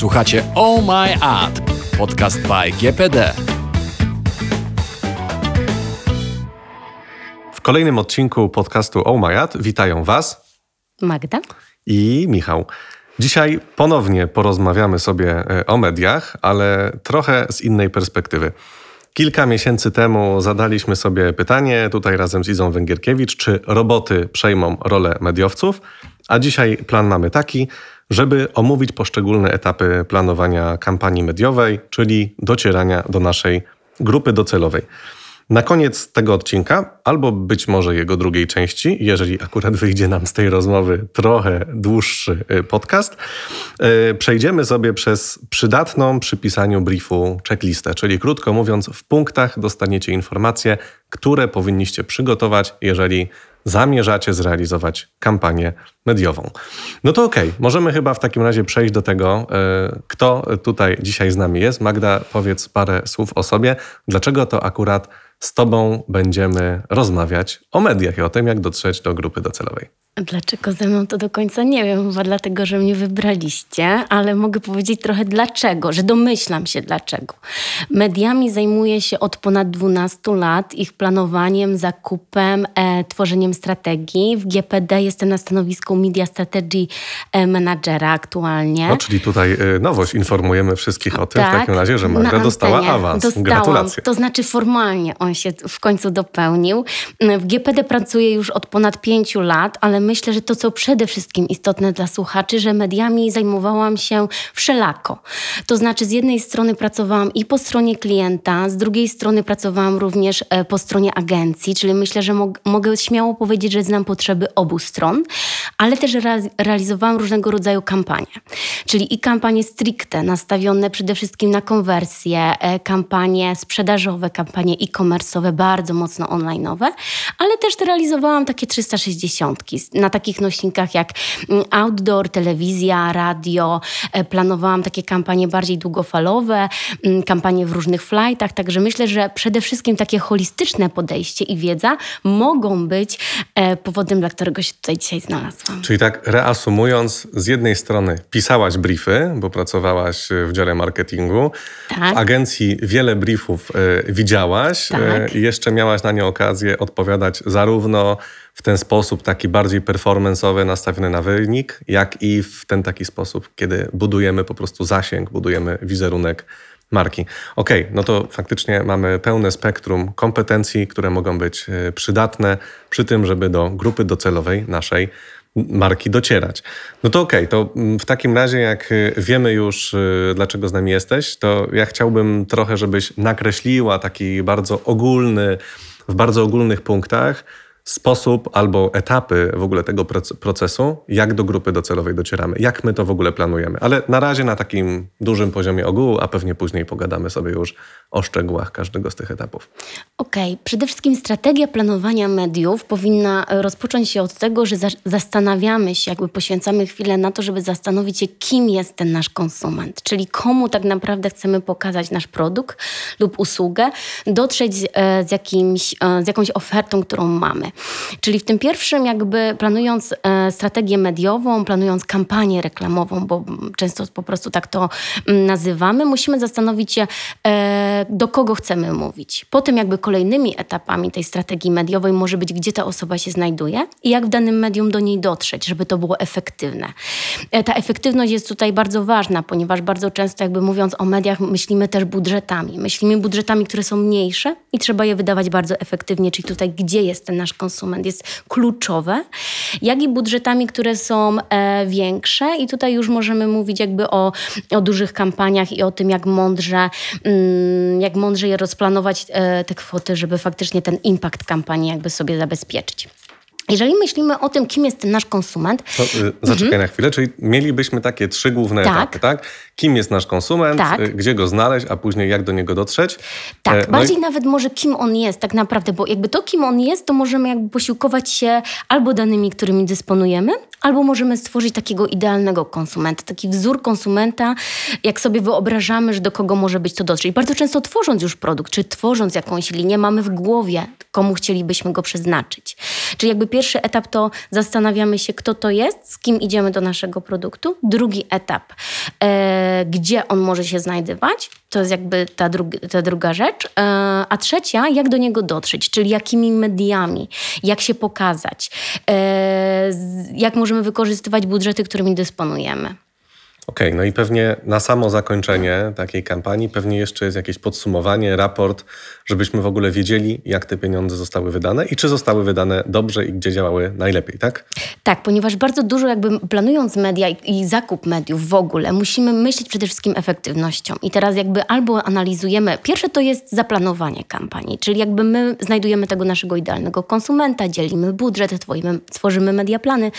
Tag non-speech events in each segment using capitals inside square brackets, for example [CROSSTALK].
Słuchacie Oh My Ad, podcast by GPD. W kolejnym odcinku podcastu Oh My Ad witają Was Magda i Michał. Dzisiaj ponownie porozmawiamy sobie e, o mediach, ale trochę z innej perspektywy. Kilka miesięcy temu zadaliśmy sobie pytanie, tutaj razem z Izą Węgierkiewicz, czy roboty przejmą rolę mediowców, a dzisiaj plan mamy taki, żeby omówić poszczególne etapy planowania kampanii mediowej, czyli docierania do naszej grupy docelowej. Na koniec tego odcinka, albo być może jego drugiej części, jeżeli akurat wyjdzie nam z tej rozmowy trochę dłuższy y, podcast, y, przejdziemy sobie przez przydatną przy pisaniu briefu checklistę, czyli krótko mówiąc, w punktach dostaniecie informacje, które powinniście przygotować, jeżeli zamierzacie zrealizować kampanię mediową. No to okej, okay. możemy chyba w takim razie przejść do tego, y, kto tutaj dzisiaj z nami jest. Magda, powiedz parę słów o sobie. Dlaczego to akurat z Tobą będziemy rozmawiać o mediach i o tym, jak dotrzeć do grupy docelowej. Dlaczego ze mną to do końca nie wiem, chyba dlatego, że mnie wybraliście, ale mogę powiedzieć trochę dlaczego, że domyślam się dlaczego. Mediami zajmuję się od ponad 12 lat, ich planowaniem, zakupem, e, tworzeniem strategii. W GPD jestem na stanowisku Media Strategy e, Managera aktualnie. No, czyli tutaj e, nowość, informujemy wszystkich o tym tak, w takim razie, że Magda dostała awans. Dostałam, Gratulacje. To znaczy formalnie on się w końcu dopełnił. W GPD pracuję już od ponad 5 lat, ale myślę, że to, co przede wszystkim istotne dla słuchaczy, że mediami zajmowałam się wszelako. To znaczy, z jednej strony pracowałam i po stronie klienta, z drugiej strony pracowałam również e, po stronie agencji, czyli myślę, że mog mogę śmiało powiedzieć, że znam potrzeby obu stron, ale też re realizowałam różnego rodzaju kampanie. Czyli i kampanie stricte, nastawione przede wszystkim na konwersję, e, kampanie sprzedażowe, kampanie e-commerce'owe, bardzo mocno online'owe, ale też realizowałam takie 360 na takich nośnikach jak mm, outdoor, telewizja, radio. E, planowałam takie kampanie bardziej długofalowe, mm, kampanie w różnych flightach, także myślę, że przede wszystkim takie holistyczne podejście i wiedza mogą być e, powodem, dla którego się tutaj dzisiaj znalazłam. Czyli tak reasumując, z jednej strony pisałaś briefy, bo pracowałaś w dziale marketingu. Tak. W agencji wiele briefów y, widziałaś. Tak. Y, jeszcze miałaś na nie okazję odpowiadać zarówno w ten sposób taki bardziej performanceowy, nastawiony na wynik, jak i w ten taki sposób, kiedy budujemy po prostu zasięg, budujemy wizerunek marki. Ok, no to faktycznie mamy pełne spektrum kompetencji, które mogą być e, przydatne przy tym, żeby do grupy docelowej naszej marki docierać. No to okej, okay, to mm, w takim razie jak e, wiemy już, e, dlaczego z nami jesteś, to ja chciałbym trochę, żebyś nakreśliła taki bardzo ogólny, w bardzo ogólnych punktach, sposób albo etapy w ogóle tego procesu, jak do grupy docelowej docieramy, jak my to w ogóle planujemy. Ale na razie na takim dużym poziomie ogółu, a pewnie później pogadamy sobie już o szczegółach każdego z tych etapów. Okej, okay. przede wszystkim strategia planowania mediów powinna rozpocząć się od tego, że za zastanawiamy się, jakby poświęcamy chwilę na to, żeby zastanowić się, kim jest ten nasz konsument, czyli komu tak naprawdę chcemy pokazać nasz produkt lub usługę, dotrzeć e, z, jakimś, e, z jakąś ofertą, którą mamy. Czyli w tym pierwszym jakby planując e, strategię mediową, planując kampanię reklamową, bo często po prostu tak to mm, nazywamy, musimy zastanowić się, e, do kogo chcemy mówić. Potem jakby kolejnymi etapami tej strategii mediowej może być, gdzie ta osoba się znajduje i jak w danym medium do niej dotrzeć, żeby to było efektywne. E, ta efektywność jest tutaj bardzo ważna, ponieważ bardzo często jakby mówiąc o mediach myślimy też budżetami. Myślimy budżetami, które są mniejsze i trzeba je wydawać bardzo efektywnie, czyli tutaj gdzie jest ten nasz konsument jest kluczowe, jak i budżetami, które są e, większe i tutaj już możemy mówić jakby o, o dużych kampaniach i o tym, jak mądrze, mm, jak mądrze je rozplanować e, te kwoty, żeby faktycznie ten impact kampanii jakby sobie zabezpieczyć. Jeżeli myślimy o tym, kim jest ten nasz konsument. To, y, zaczekaj mhm. na chwilę, czyli mielibyśmy takie trzy główne tak. etapy, tak? Kim jest nasz konsument, tak. y, gdzie go znaleźć, a później jak do niego dotrzeć. Tak, e, no bardziej i... nawet może kim on jest tak naprawdę, bo jakby to, kim on jest, to możemy jakby posiłkować się albo danymi, którymi dysponujemy, albo możemy stworzyć takiego idealnego konsumenta, taki wzór konsumenta, jak sobie wyobrażamy, że do kogo może być to dotrzeć. Bardzo często tworząc już produkt, czy tworząc jakąś linię, mamy w głowie, komu chcielibyśmy go przeznaczyć. Czyli jakby pierwszy etap to zastanawiamy się, kto to jest, z kim idziemy do naszego produktu. Drugi etap. E, gdzie on może się znajdować. To jest jakby ta, druga, ta druga rzecz. E, a trzecia, jak do niego dotrzeć, czyli jakimi mediami, jak się pokazać, e, jak możemy wykorzystywać budżety, którymi dysponujemy. Okej, okay, no i pewnie na samo zakończenie takiej kampanii pewnie jeszcze jest jakieś podsumowanie, raport, żebyśmy w ogóle wiedzieli, jak te pieniądze zostały wydane i czy zostały wydane dobrze i gdzie działały najlepiej, tak? Tak, ponieważ bardzo dużo jakby planując media i, zakup mediów w ogóle, musimy myśleć przede wszystkim efektywnością. I teraz jakby albo analizujemy, pierwsze to jest zaplanowanie kampanii, czyli jakby my znajdujemy tego naszego idealnego konsumenta, dzielimy budżet, tworzymy, tworzymy mediaplany.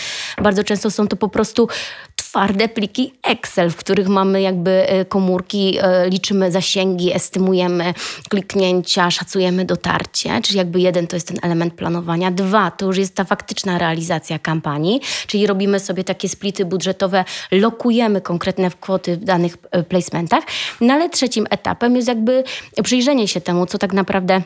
Bardzo często są to po prostu twarde pliki Excel, w których mamy jakby e, komórki, e, liczymy zasięgi, estymujemy kliknięcia, szacujemy dotarcie, czyli jakby jeden to jest ten element planowania, dwa to już jest ta faktyczna realizacja kampanii, czyli robimy sobie takie splity budżetowe, lokujemy konkretne kwoty w danych e, placementach, no ale trzecim etapem jest jakby przyjrzenie się temu, co tak naprawdę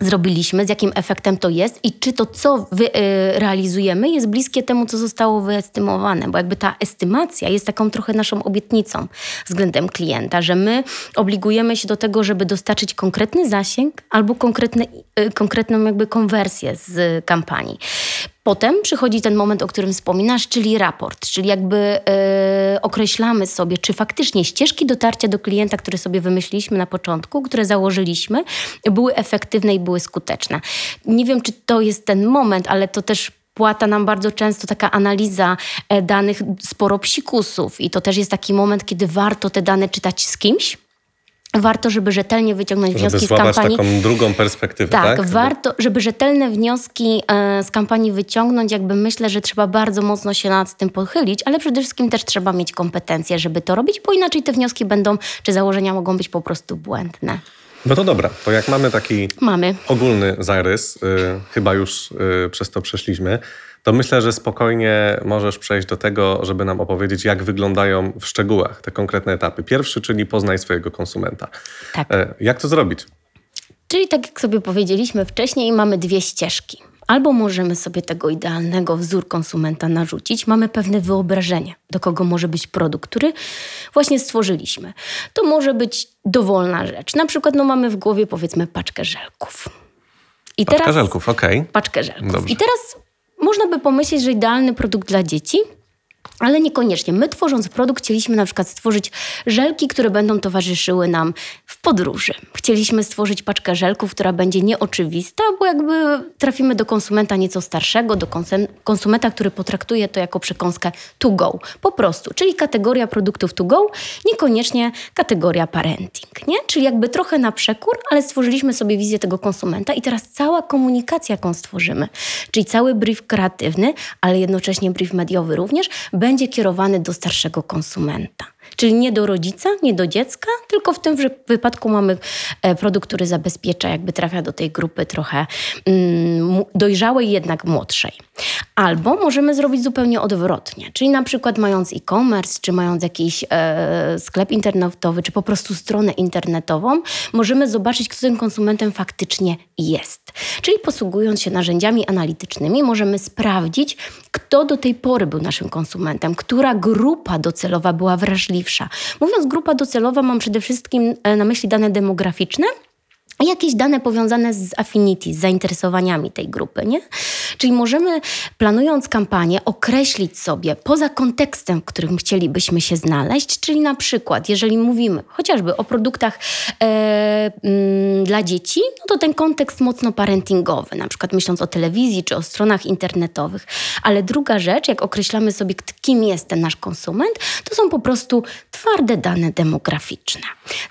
zrobiliśmy, z jakim efektem to jest i czy to, co wy, y, realizujemy, jest bliskie temu, co zostało wyestymowane, bo jakby ta estymacja jest taką trochę naszą obietnicą względem klienta, że my obligujemy się do tego, żeby dostarczyć konkretny zasięg albo konkretne, y, konkretną jakby konwersję z kampanii. Potem przychodzi ten moment, o którym wspominasz, czyli raport, czyli jakby yy, określamy sobie, czy faktycznie ścieżki dotarcia do klienta, które sobie wymyśliliśmy na początku, które założyliśmy, były efektywne i były skuteczne. Nie wiem, czy to jest ten moment, ale to też płata nam bardzo często taka analiza e, danych, sporo psikusów i to też jest taki moment, kiedy warto te dane czytać z kimś, Warto, żeby rzetelnie wyciągnąć żeby wnioski z kampanii. taką drugą perspektywę, tak? tak? warto, żeby rzetelne wnioski e, z kampanii wyciągnąć, jakby myślę, że trzeba bardzo mocno się nad tym pochylić, ale przede wszystkim też trzeba mieć kompetencje, żeby to robić, bo inaczej te wnioski będą, czy założenia mogą być po prostu błędne. No to dobra, to jak mamy taki mamy. ogólny zarys, y, chyba już y, przez to przeszliśmy, to myślę, że spokojnie możesz przejść do tego, żeby nam opowiedzieć, jak wyglądają w szczegółach te konkretne etapy. Pierwszy, czyli poznaj swojego konsumenta. Tak. E, jak to zrobić? Czyli tak jak sobie powiedzieliśmy wcześniej, mamy dwie ścieżki. Albo możemy sobie tego idealnego wzór konsumenta narzucić, mamy pewne wyobrażenie, do kogo może być produkt, który właśnie stworzyliśmy. To może być dowolna rzecz. Na przykład no, mamy w głowie powiedzmy paczkę żelków. I paczkę teraz, żelków, okej. Okay. Paczkę żelków. Dobrze. I teraz można by pomyśleć, że idealny produkt dla dzieci ale niekoniecznie. My tworząc produkt chcieliśmy na przykład stworzyć żelki, które będą towarzyszyły nam w podróży. Chcieliśmy stworzyć paczkę żelków, która będzie nieoczywista, bo jakby trafimy do konsumenta nieco starszego, do konsumenta, który potraktuje to jako przekąskę to go. Po prostu, czyli kategoria produktów to go, niekoniecznie kategoria parenting, nie? Czyli jakby trochę na przekór, ale stworzyliśmy sobie wizję tego konsumenta i teraz cała komunikacja, jaką stworzymy, czyli cały brief kreatywny, ale jednocześnie brief mediowy również, będzie kierowany do starszego konsumenta. Czyli nie do rodzica, nie do dziecka, tylko w tym wypadku mamy e, produkt, który zabezpiecza, jakby trafia do tej grupy trochę mm, dojrzałej, jednak młodszej. Albo możemy zrobić zupełnie odwrotnie, czyli na przykład mając e-commerce, czy mając jakiś e, sklep internetowy, czy po prostu stronę internetową, możemy zobaczyć, kto tym konsumentem faktycznie jest. Czyli posługując się narzędziami analitycznymi, możemy sprawdzić, kto do tej pory był naszym konsumentem, która grupa docelowa była wrażliwsza. Mówiąc grupa docelowa, mam przede wszystkim e, na myśli dane demograficzne jakieś dane powiązane z affinity, z zainteresowaniami tej grupy, nie? Czyli możemy, planując kampanię, określić sobie poza kontekstem, w którym chcielibyśmy się znaleźć, czyli na przykład, jeżeli mówimy chociażby o produktach e, mm, dla dzieci, no to ten kontekst mocno parentingowy, na przykład myśląc o telewizji czy o stronach internetowych. Ale druga rzecz, jak określamy sobie, kim jest ten nasz konsument, to są po prostu twarde dane demograficzne.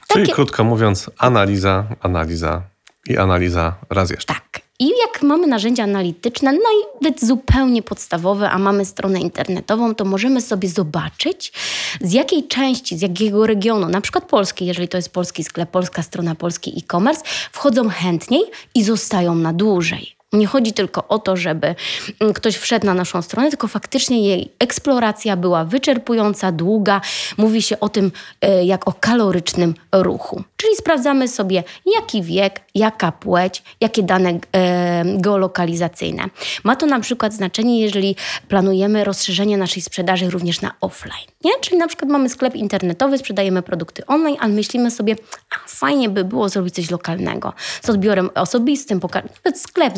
Czyli krótko mówiąc, analiza, analiza analiza i analiza raz jeszcze. Tak. I jak mamy narzędzia analityczne, nawet zupełnie podstawowe, a mamy stronę internetową, to możemy sobie zobaczyć, z jakiej części, z jakiego regionu, na przykład Polski, jeżeli to jest polski sklep, polska strona, polski e-commerce, wchodzą chętniej i zostają na dłużej. Nie chodzi tylko o to, żeby mm, ktoś wszedł na naszą stronę, tylko faktycznie jej eksploracja była wyczerpująca, długa. Mówi się o tym e, jak o kalorycznym ruchu. Czyli sprawdzamy sobie, jaki wiek, jaka płeć, jakie dane e, geolokalizacyjne. Ma to na przykład znaczenie, jeżeli planujemy rozszerzenie naszej sprzedaży również na offline. Nie? Czyli na przykład mamy sklep internetowy, sprzedajemy produkty online, ale myślimy sobie, a fajnie by było zrobić coś lokalnego z odbiorem osobistym, nawet sklep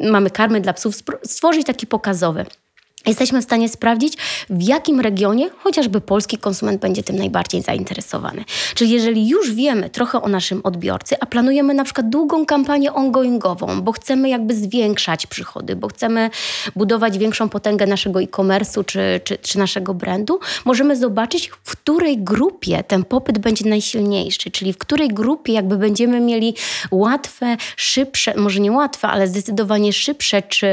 Mamy karmy dla psów, stworzyć taki pokazowy. Jesteśmy w stanie sprawdzić, w jakim regionie chociażby polski konsument będzie tym najbardziej zainteresowany. Czyli jeżeli już wiemy trochę o naszym odbiorcy, a planujemy na przykład długą kampanię ongoingową, bo chcemy jakby zwiększać przychody, bo chcemy budować większą potęgę naszego e-commerce'u czy, czy, czy naszego brandu, możemy zobaczyć, w której grupie ten popyt będzie najsilniejszy, czyli w której grupie jakby będziemy mieli łatwe, szybsze, może nie łatwe, ale zdecydowanie szybsze czy,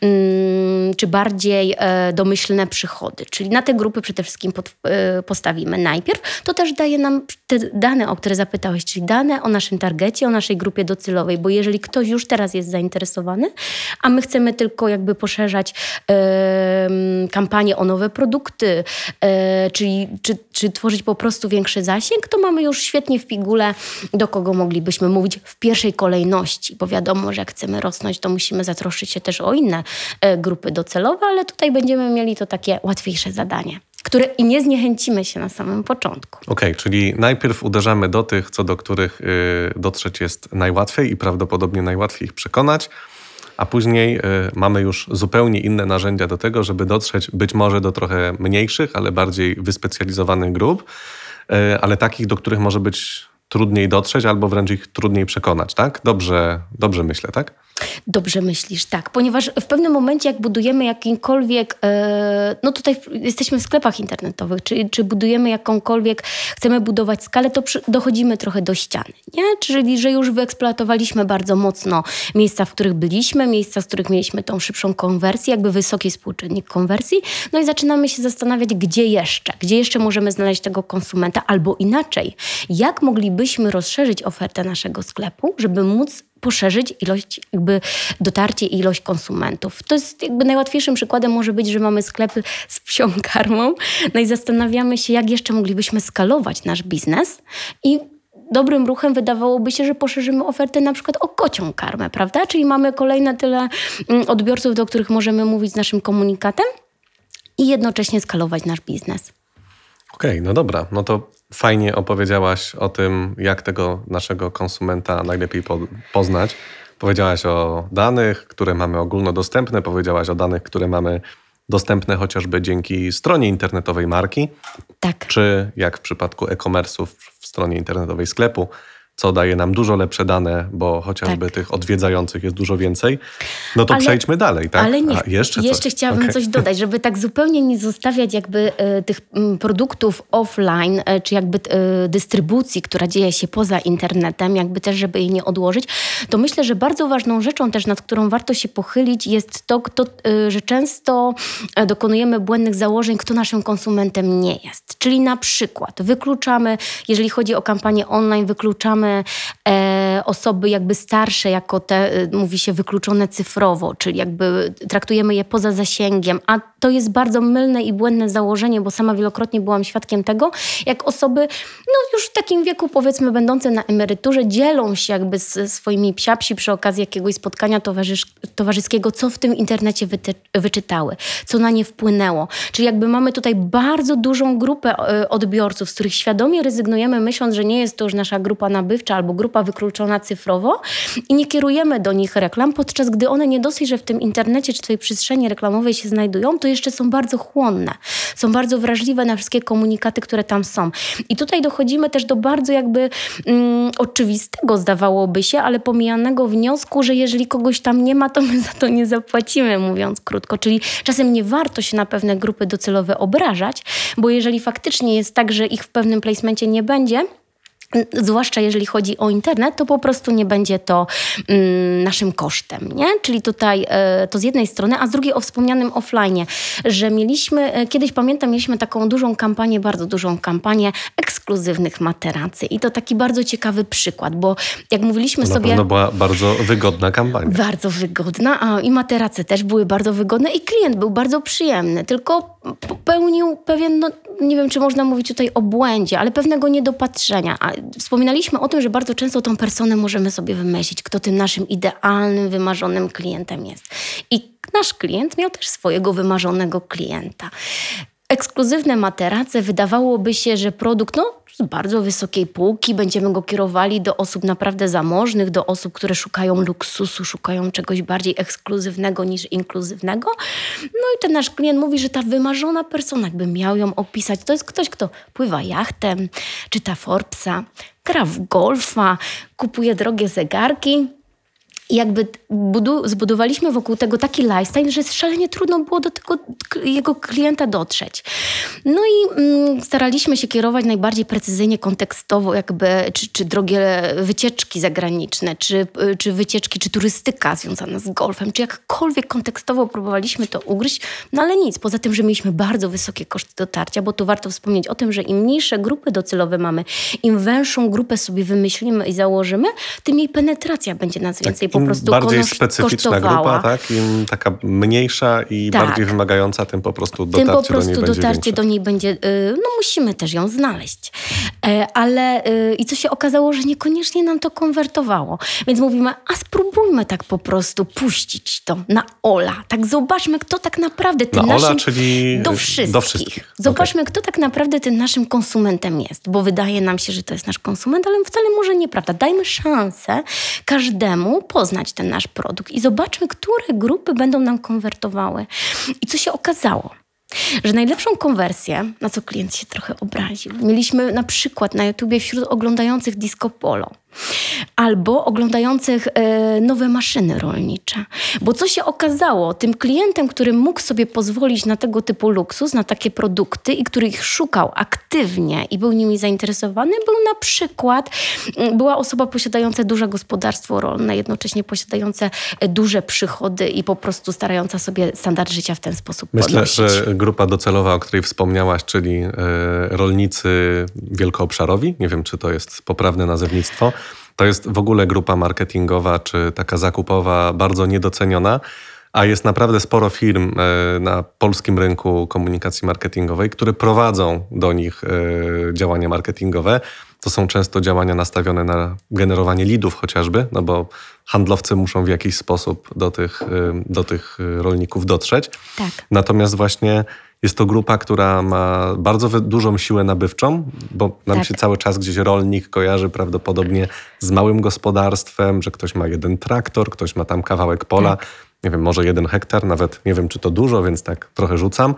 mm, czy bardziej E, domyślne przychody. Czyli na te grupy przede wszystkim pod, e, postawimy najpierw. To też daje nam te dane, o które zapytałeś, czyli dane o naszym targecie, o naszej grupie docelowej, bo jeżeli ktoś już teraz jest zainteresowany, a my chcemy tylko jakby poszerzać e, kampanię o nowe produkty, e, czyli czy, czy tworzyć po prostu większy zasięg, to mamy już świetnie w pigule, do kogo moglibyśmy mówić w pierwszej kolejności, bo wiadomo, że jak chcemy rosnąć, to musimy zatroszczyć się też o inne grupy docelowe, ale tutaj będziemy mieli to takie łatwiejsze zadanie które i nie zniechęcimy się na samym początku. Okej, okay, czyli najpierw uderzamy do tych, co do których y, dotrzeć jest najłatwiej i prawdopodobnie najłatwiej ich przekonać, a później y, mamy już zupełnie inne narzędzia do tego, żeby dotrzeć być może do trochę mniejszych, ale bardziej wyspecjalizowanych grup, y, ale takich, do których może być trudniej dotrzeć albo wręcz ich trudniej przekonać, tak? Dobrze, dobrze myślę, tak? Dobrze myślisz, tak, ponieważ w pewnym momencie, jak budujemy jakimkolwiek, e, no tutaj jesteśmy w sklepach internetowych, czy, czy budujemy jakąkolwiek, chcemy budować skalę, to przy, dochodzimy trochę do ściany, nie? Czyli, że już wyeksploatowaliśmy bardzo mocno miejsca, w których byliśmy, miejsca, z których mieliśmy tą szybszą konwersję, jakby wysoki współczynnik konwersji, no i zaczynamy się zastanawiać, gdzie jeszcze, gdzie jeszcze możemy znaleźć tego konsumenta, albo inaczej, jak moglibyśmy rozszerzyć ofertę naszego sklepu, żeby móc poszerzyć ilość, jakby dotarcie i ilość konsumentów. To jest jakby najłatwiejszym przykładem może być, że mamy sklepy z psią karmą, no i zastanawiamy się, jak jeszcze moglibyśmy skalować nasz biznes i dobrym ruchem wydawałoby się, że poszerzymy ofertę na przykład o kocią karmę, prawda? Czyli mamy kolejne tyle mm, odbiorców, do których możemy mówić z naszym komunikatem i jednocześnie skalować nasz biznes. Okej, okay, no dobra, no to fajnie opowiedziałaś o tym, jak tego naszego konsumenta najlepiej po, poznać. Powiedziałaś o danych, które mamy ogólnodostępne, powiedziałaś o danych, które mamy dostępne chociażby dzięki stronie internetowej marki. Tak. Czy jak w przypadku e-commerce'ów w stronie internetowej sklepu, co daje nam dużo lepsze dane, bo chociażby tak. tych odwiedzających jest dużo więcej. No to ale, przejdźmy dalej, tak? Ale nie, A, jeszcze, jeszcze chciałabym okay. coś dodać, żeby tak zupełnie nie zostawiać jakby e, tych m, produktów offline, e, czy jakby e, dystrybucji, która dzieje się poza internetem, jakby też, żeby jej nie odłożyć, to myślę, że bardzo ważną rzeczą też, nad którą warto się pochylić, jest to, kto, e, że często e, dokonujemy błędnych założeń, kto naszym konsumentem nie jest. Czyli na przykład wykluczamy, jeżeli chodzi o kampanię online, wykluczamy e, osoby jakby starsze jako te, e, mówi się, wykluczone cyfrowo, czyli jakby traktujemy je poza zasięgiem, a to jest bardzo mylne i błędne założenie, bo sama wielokrotnie byłam świadkiem tego, jak osoby no już w takim wieku powiedzmy będące na emeryturze dzielą się jakby z swoimi psiapsi przy okazji jakiegoś spotkania towarzysz, towarzyskiego, co w tym internecie wyty, wyczytały, co na nie wpłynęło. Czyli jakby mamy tutaj bardzo dużą grupę e, odbiorców, z których świadomie rezygnujemy, myśląc, że nie jest to już nasza grupa albo grupa wykluczona cyfrowo i nie kierujemy do nich reklam, podczas gdy one nie dosyć, że w tym internecie czy tej przestrzeni reklamowej się znajdują, to jeszcze są bardzo chłonne, są bardzo wrażliwe na wszystkie komunikaty, które tam są. I tutaj dochodzimy też do bardzo jakby mm, oczywistego, zdawałoby się, ale pomijanego wniosku, że jeżeli kogoś tam nie ma, to my za to nie zapłacimy, mówiąc krótko. Czyli czasem nie warto się na pewne grupy docelowe obrażać, bo jeżeli faktycznie jest tak, że ich w pewnym placemencie nie będzie, zwłaszcza jeżeli chodzi o internet, to po prostu nie będzie to mm, naszym kosztem, nie? Czyli tutaj e, to z jednej strony, a z drugiej o wspomnianym offline, że mieliśmy, e, kiedyś pamiętam, mieliśmy taką dużą kampanię, bardzo dużą kampanię ekskluzywnych materacy. I to taki bardzo ciekawy przykład, bo jak mówiliśmy to sobie... Na pewno była bardzo wygodna kampania. Bardzo wygodna, a i materace też były bardzo wygodne i klient był bardzo przyjemny, tylko popełnił pewien, no, nie wiem czy można mówić tutaj o błędzie, ale pewnego niedopatrzenia. A wspominaliśmy o tym, że bardzo często tą personę możemy sobie wymyślić, kto tym naszym idealnym, wymarzonym klientem jest. I nasz klient miał też swojego wymarzonego klienta ekskluzywne materace, wydawałoby się, że produkt no, z bardzo wysokiej półki, będziemy go kierowali do osób naprawdę zamożnych, do osób, które szukają luksusu, szukają czegoś bardziej ekskluzywnego niż inkluzywnego. No i ten nasz klient mówi, że ta wymarzona persona, jakby miał ją opisać, to jest ktoś, kto pływa jachtem, czyta Forbesa, gra w golfa, kupuje drogie zegarki, i jakby budu, zbudowaliśmy wokół tego taki lifestyle, że szalenie trudno było do tego jego klienta dotrzeć. No i mm, staraliśmy się kierować najbardziej precyzyjnie, kontekstowo, jakby, czy, czy drogie wycieczki zagraniczne, czy, czy wycieczki, czy turystyka związana z golfem, czy jakkolwiek kontekstowo próbowaliśmy to ugryźć, no ale nic. Poza tym, że mieliśmy bardzo wysokie koszty dotarcia, bo tu warto wspomnieć o tym, że im mniejsze grupy docelowe mamy, im węższą grupę sobie wymyślimy i założymy, tym jej penetracja będzie nas tak, więcej tak po prostu bardziej specyficzna kosztowała. grupa, tak? Im taka mniejsza i tak. bardziej wymagająca, tym po prostu dotarcie tym po prostu do niej dotarcie będzie do niej będzie, y, no musimy też ją znaleźć. E, ale y, i co się okazało, że niekoniecznie nam to konwertowało. Więc mówimy, a spróbujmy tak po prostu puścić to na Ola. Tak zobaczmy, kto tak naprawdę tym na naszym... Ola, czyli do wszystkich. Do wszystkich. Zobaczmy, okay. kto tak naprawdę tym naszym konsumentem jest, bo wydaje nam się, że to jest nasz konsument, ale wcale może nieprawda. Dajmy szansę każdemu poznać ten nasz produkt i zobaczmy, które grupy będą nam konwertowały. I co się okazało? Że najlepszą konwersję, na co klient się trochę obraził, mieliśmy na przykład na YouTubie wśród oglądających Disco Polo albo oglądających e, nowe maszyny rolnicze. Bo co się okazało, tym klientem, który mógł sobie pozwolić na tego typu luksus, na takie produkty i który ich szukał aktywnie i był nimi zainteresowany, był na przykład, była osoba posiadająca duże gospodarstwo rolne, jednocześnie posiadające e, duże przychody i po prostu starająca sobie standard życia w ten sposób Myślę, podnosić. że grupa docelowa, o której wspomniałaś, czyli e, rolnicy wielkoobszarowi, nie wiem, czy to jest poprawne nazewnictwo, to jest w ogóle grupa marketingowa czy taka zakupowa bardzo niedoceniona, a jest naprawdę sporo firm e, na polskim rynku komunikacji marketingowej, które prowadzą do nich e, działania marketingowe. To są często działania nastawione na generowanie lidów chociażby, no bo handlowcy muszą w jakiś sposób do tych, e, do tych rolników dotrzeć. Tak. Natomiast właśnie jest to grupa, która ma bardzo dużą siłę nabywczą, bo nam tak. się cały czas gdzieś rolnik kojarzy prawdopodobnie z małym gospodarstwem, że ktoś ma jeden traktor, ktoś ma tam kawałek pola, tak. nie wiem, może jeden hektar, nawet nie wiem, czy to dużo, więc tak trochę rzucam.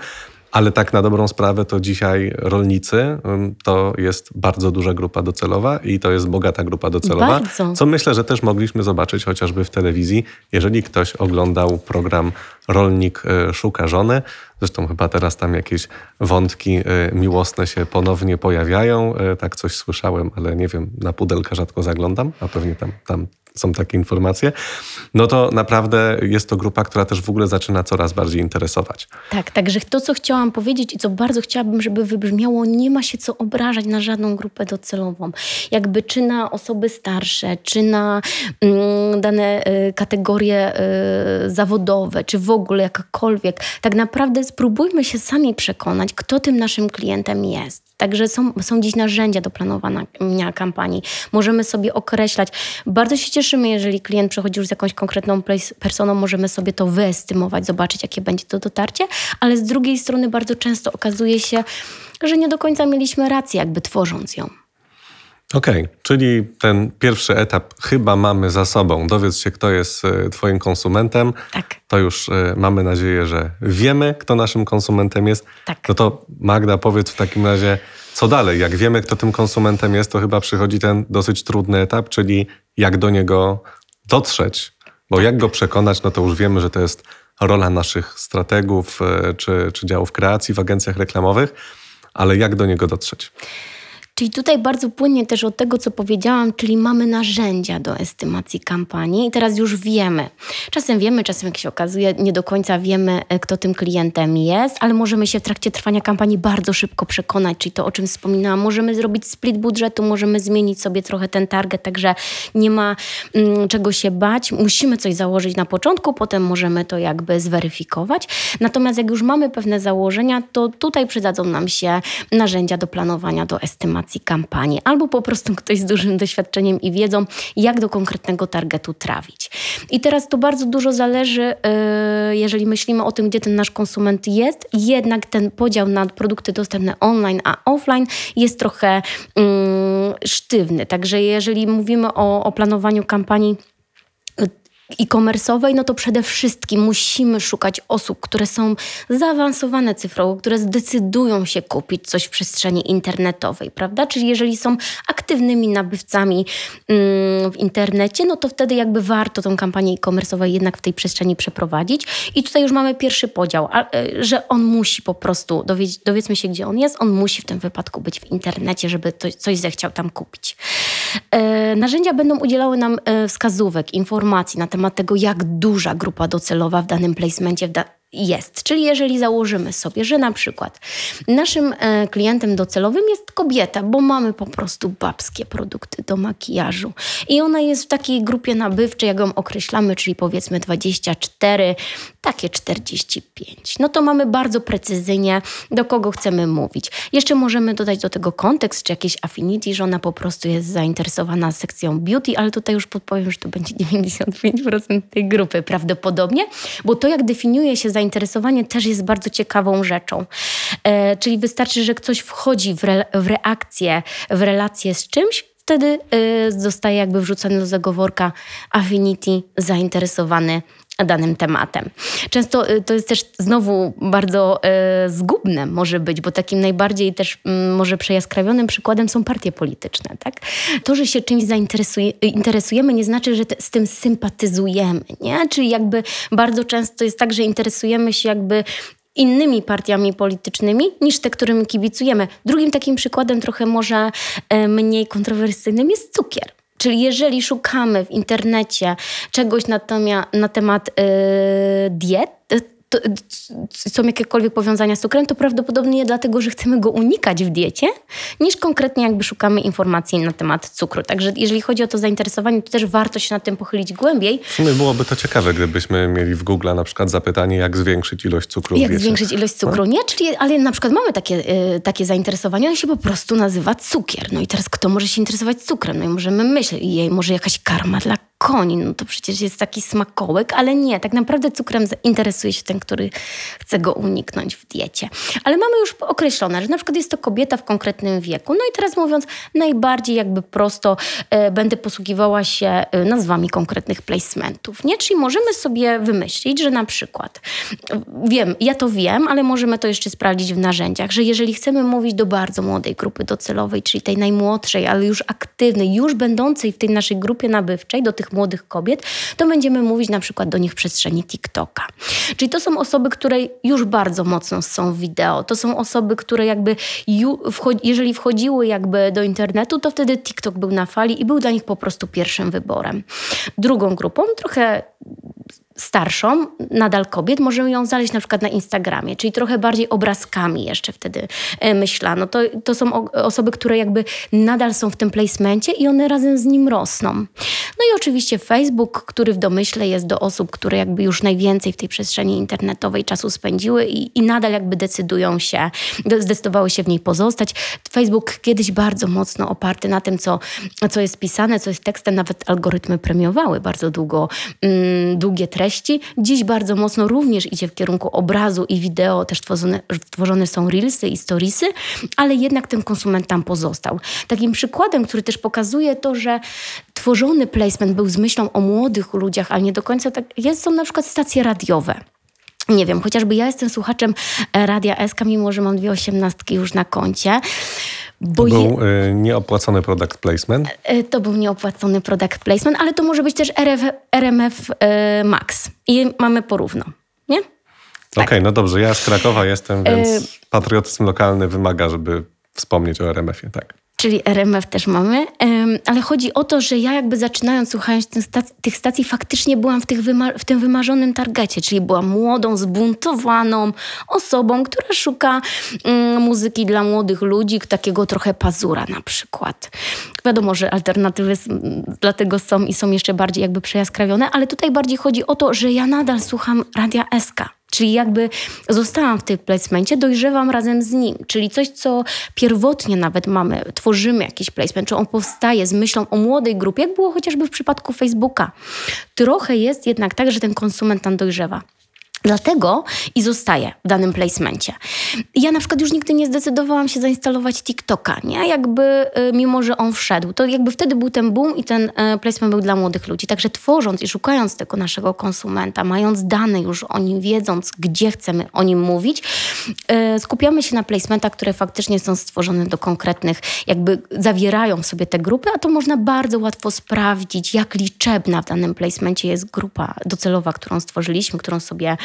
Ale tak na dobrą sprawę to dzisiaj rolnicy to jest bardzo duża grupa docelowa i to jest bogata grupa docelowa. Bardzo. Co myślę, że też mogliśmy zobaczyć chociażby w telewizji, jeżeli ktoś oglądał program Rolnik e, szuka żony. Zresztą chyba teraz tam jakieś wątki e, miłosne się ponownie pojawiają. E, tak coś słyszałem, ale nie wiem, na pudelka rzadko zaglądam, a pewnie tam, tam są takie informacje, no to naprawdę jest to grupa, która też w ogóle zaczyna coraz bardziej interesować. Tak, także to, co chciałam powiedzieć i co bardzo chciałabym, żeby wybrzmiało, nie ma się co obrażać na żadną grupę docelową. Jakby czy na osoby starsze, czy na mm, dane y, kategorie y, zawodowe, czy w ogóle jakakolwiek. Tak naprawdę spróbujmy się sami przekonać, kto tym naszym klientem jest. Także są, są dziś narzędzia do planowania kampanii. Możemy sobie określać. Bardzo się cieszymy, jeżeli klient przechodzi już z jakąś konkretną personą, możemy sobie to wyestymować, zobaczyć, jakie będzie to dotarcie, ale z drugiej strony bardzo często okazuje się, że nie do końca mieliśmy rację, jakby tworząc ją. Okej, okay, czyli ten pierwszy etap chyba mamy za sobą. Dowiedz się, kto jest e, Twoim konsumentem. Tak. To już e, mamy nadzieję, że wiemy, kto naszym konsumentem jest. Tak. No to Magda, powiedz w takim razie, co dalej? Jak wiemy, kto tym konsumentem jest, to chyba przychodzi ten dosyć trudny etap, czyli jak do niego dotrzeć. Bo tak. jak go przekonać, no to już wiemy, że to jest rola naszych strategów e, czy, czy działów kreacji w agencjach reklamowych, ale jak do niego dotrzeć? Czyli tutaj bardzo płynnie też od tego, co powiedziałam, czyli mamy narzędzia do estymacji kampanii i teraz już wiemy. Czasem wiemy, czasem jak się okazuje, nie do końca wiemy, e, kto tym klientem jest, ale możemy się w trakcie trwania kampanii bardzo szybko przekonać, czyli to, o czym wspominałam, możemy zrobić split budżetu, możemy zmienić sobie trochę ten target, także nie ma mm, czego się bać. Musimy coś założyć na początku, potem możemy to jakby zweryfikować. Natomiast jak już mamy pewne założenia, to tutaj przydadzą nam się narzędzia do planowania, do estymacji kampanii, albo po prostu ktoś z dużym doświadczeniem i wiedzą, jak do konkretnego targetu trafić. I teraz to bardzo dużo zależy, y, jeżeli myślimy o tym, gdzie ten nasz konsument jest, jednak ten podział na produkty dostępne online a offline jest trochę mm, sztywny. Także jeżeli mówimy o, o planowaniu kampanii, e-commerce'owej, no to przede wszystkim musimy szukać osób, które są zaawansowane cyfrowo, które zdecydują się kupić coś w przestrzeni internetowej, prawda? Czyli jeżeli są aktywnymi nabywcami mm, w internecie, no to wtedy jakby warto tą kampanię e-commerce'ową jednak w tej przestrzeni przeprowadzić. I tutaj już mamy pierwszy podział, e, że on musi po prostu, dowiedz, dowiedzmy się, gdzie on jest, on musi w tym wypadku być w internecie, żeby coś zechciał tam kupić. E, narzędzia będą udzielały nam e, wskazówek, informacji na temat temat tego, jak duża grupa docelowa w danym placemencie jest. Czyli jeżeli założymy sobie, że na przykład naszym e, klientem docelowym jest kobieta, bo mamy po prostu babskie produkty do makijażu i ona jest w takiej grupie nabywczej, jak ją określamy, czyli powiedzmy 24, takie 45. No to mamy bardzo precyzyjnie, do kogo chcemy mówić. Jeszcze możemy dodać do tego kontekst, czy jakieś affinity, że ona po prostu jest zainteresowana sekcją beauty, ale tutaj już podpowiem, że to będzie [LAUGHS] 95% tej grupy prawdopodobnie, bo to jak definiuje się zainteresowanie też jest bardzo ciekawą rzeczą. E, czyli wystarczy, że ktoś wchodzi w, re, w reakcję, w relację z czymś, wtedy y, zostaje jakby wrzucony do zagoworka affinity, zainteresowany danym tematem. Często y, to jest też znowu bardzo y, zgubne może być, bo takim najbardziej też y, może przejaskrawionym przykładem są partie polityczne. Tak? To, że się czymś zainteresujemy nie znaczy, że te, z tym sympatyzujemy. Nie? Czyli jakby bardzo często jest tak, że interesujemy się jakby innymi partiami politycznymi niż te, którym kibicujemy. Drugim takim przykładem trochę może e, mniej kontrowersyjnym jest cukier. Czyli jeżeli szukamy w internecie czegoś na, na temat yy, diet, to, są jakiekolwiek powiązania z cukrem, to prawdopodobnie dlatego, że chcemy go unikać w diecie, niż konkretnie jakby szukamy informacji na temat cukru. Także jeżeli chodzi o to zainteresowanie, to też warto się nad tym pochylić głębiej. W sumie byłoby to ciekawe, gdybyśmy mieli w Google na przykład zapytanie, jak zwiększyć ilość cukru Jak zwiększyć ilość cukru, no? nie? Czyli, ale na przykład mamy takie, y, takie zainteresowanie, ono się po prostu nazywa cukier. No i teraz kto może się interesować cukrem? No i możemy myśleć, jej, może jakaś karma dla koni, no to przecież jest taki smakołek, ale nie, tak naprawdę cukrem interesuje się ten, który chce go uniknąć w diecie. Ale mamy już określone, że na przykład jest to kobieta w konkretnym wieku. No i teraz mówiąc najbardziej jakby prosto, e, będę posługiwała się e, nazwami konkretnych placementów, nie? Czyli możemy sobie wymyślić, że na przykład, wiem, ja to wiem, ale możemy to jeszcze sprawdzić w narzędziach, że jeżeli chcemy mówić do bardzo młodej grupy docelowej, czyli tej najmłodszej, ale już aktywnej, już będącej w tej naszej grupie nabywczej, do tych tych młodych kobiet, to będziemy mówić na przykład do nich w przestrzeni TikToka. Czyli to są osoby, które już bardzo mocno są w wideo. To są osoby, które jakby, jeżeli wchodziły jakby do internetu, to wtedy TikTok był na fali i był dla nich po prostu pierwszym wyborem. Drugą grupą, trochę starszą, nadal kobiet, możemy ją znaleźć na przykład na Instagramie, czyli trochę bardziej obrazkami jeszcze wtedy e, myślano. To, to są osoby, które jakby nadal są w tym placemencie i one razem z nim rosną. No i oczywiście Facebook, który w domyśle jest do osób, które jakby już najwięcej w tej przestrzeni internetowej czasu spędziły i, i nadal jakby decydują się, zdecydowały się w niej pozostać. Facebook kiedyś bardzo mocno oparty na tym, co, co jest pisane, co jest tekstem, nawet algorytmy premiowały bardzo długo, mm, długie treści treści. Dziś bardzo mocno również idzie w kierunku obrazu i wideo, też tworzone, tworzone są reelsy i storiesy, ale jednak ten konsument tam pozostał. Takim przykładem, który też pokazuje to, że tworzony placement był z myślą o młodych ludziach, ale nie do końca tak jest, są na przykład stacje radiowe. Nie wiem, chociażby ja jestem słuchaczem Radia SK, mimo że mam dwie osiemnastki już na koncie. Bo to był je... nieopłacony product placement? E, to był nieopłacony product placement, ale to może być też RF, RMF e, Max. I mamy porówno, nie? Tak. Okej, okay, no dobrze. Ja z Krakowa jestem, więc e, patriotyzm lokalny wymaga, żeby wspomnieć o RMF-ie, tak. Czyli RMF też mamy, ale chodzi o to, że ja jakby zaczynając, słuchając tych stacji, faktycznie byłam w, tych w tym wymarzonym targecie, czyli byłam młodą, zbuntowaną osobą, która szuka mm, muzyki dla młodych ludzi, takiego trochę pazura na przykład. Wiadomo, że alternatywy dlatego są i są jeszcze bardziej jakby przejaskrawione, ale tutaj bardziej chodzi o to, że ja nadal słucham Radia SK. Czyli jakby zostałam w tym placemencie, dojrzewam razem z nim. Czyli coś, co pierwotnie nawet mamy, tworzymy jakiś placement, czy on powstaje z myślą o młodej grupie, jak było chociażby w przypadku Facebooka. Trochę jest jednak tak, że ten konsument tam dojrzewa. Dlatego i zostaję w danym placemencie. Ja na przykład już nigdy nie zdecydowałam się zainstalować TikToka, nie? Jakby, y, mimo że on wszedł, to jakby wtedy był ten boom i ten y, placement był dla młodych ludzi. Także tworząc i szukając tego naszego konsumenta, mając dane już o nim, wiedząc, gdzie chcemy o nim mówić, y, skupiamy się na placementach, które faktycznie są stworzone do konkretnych, jakby zawierają w sobie te grupy, a to można bardzo łatwo sprawdzić, jak liczebna w danym placemencie jest grupa docelowa, którą stworzyliśmy, którą sobie